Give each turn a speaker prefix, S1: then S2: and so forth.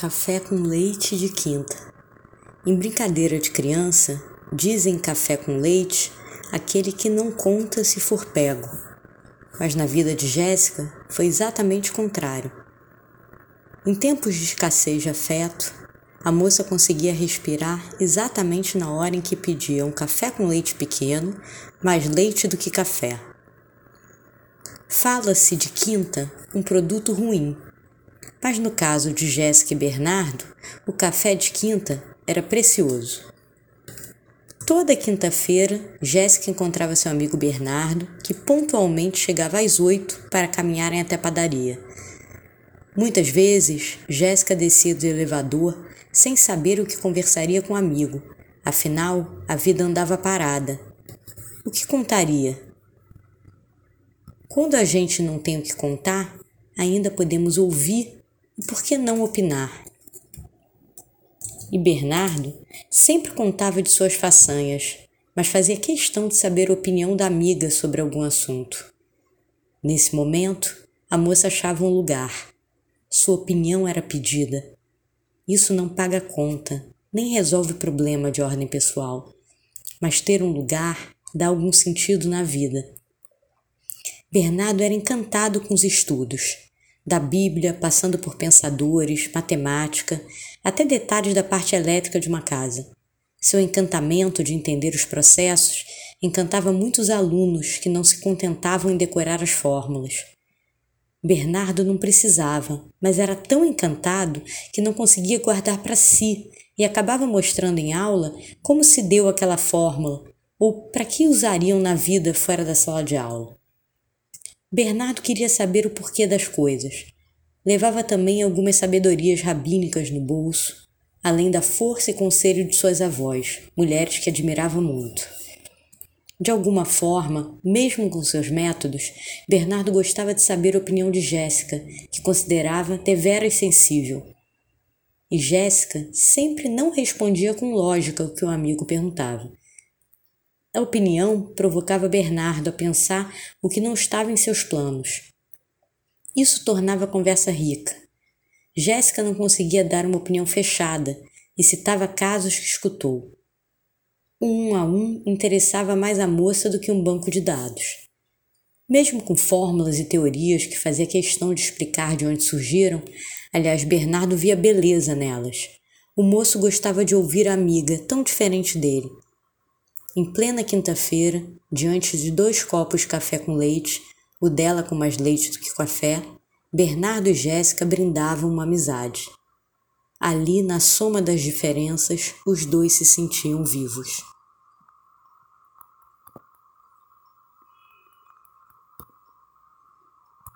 S1: Café com leite de quinta. Em brincadeira de criança, dizem café com leite aquele que não conta se for pego. Mas na vida de Jéssica foi exatamente o contrário. Em tempos de escassez de afeto, a moça conseguia respirar exatamente na hora em que pedia um café com leite pequeno, mais leite do que café. Fala-se de quinta um produto ruim, mas no caso de Jéssica e Bernardo, o café de quinta era precioso. Toda quinta-feira, Jéssica encontrava seu amigo Bernardo, que pontualmente chegava às oito para caminharem até a padaria. Muitas vezes, Jéssica descia do elevador sem saber o que conversaria com o amigo. Afinal, a vida andava parada. O que contaria? Quando a gente não tem o que contar, ainda podemos ouvir por que não opinar? E Bernardo sempre contava de suas façanhas, mas fazia questão de saber a opinião da amiga sobre algum assunto. Nesse momento, a moça achava um lugar. Sua opinião era pedida. Isso não paga conta, nem resolve problema de ordem pessoal, mas ter um lugar dá algum sentido na vida. Bernardo era encantado com os estudos da Bíblia, passando por pensadores, matemática, até detalhes da parte elétrica de uma casa. Seu encantamento de entender os processos encantava muitos alunos que não se contentavam em decorar as fórmulas. Bernardo não precisava, mas era tão encantado que não conseguia guardar para si e acabava mostrando em aula como se deu aquela fórmula ou para que usariam na vida fora da sala de aula. Bernardo queria saber o porquê das coisas. Levava também algumas sabedorias rabínicas no bolso, além da força e conselho de suas avós, mulheres que admirava muito. De alguma forma, mesmo com seus métodos, Bernardo gostava de saber a opinião de Jéssica, que considerava devera e sensível. E Jéssica sempre não respondia com lógica o que o amigo perguntava. A opinião provocava Bernardo a pensar o que não estava em seus planos. Isso tornava a conversa rica. Jéssica não conseguia dar uma opinião fechada e citava casos que escutou. Um, a um interessava mais a moça do que um banco de dados. Mesmo com fórmulas e teorias que fazia questão de explicar de onde surgiram, aliás, Bernardo via beleza nelas. O moço gostava de ouvir a amiga, tão diferente dele. Em plena quinta-feira, diante de dois copos de café com leite, o dela com mais leite do que café, Bernardo e Jéssica brindavam uma amizade. Ali, na soma das diferenças, os dois se sentiam vivos.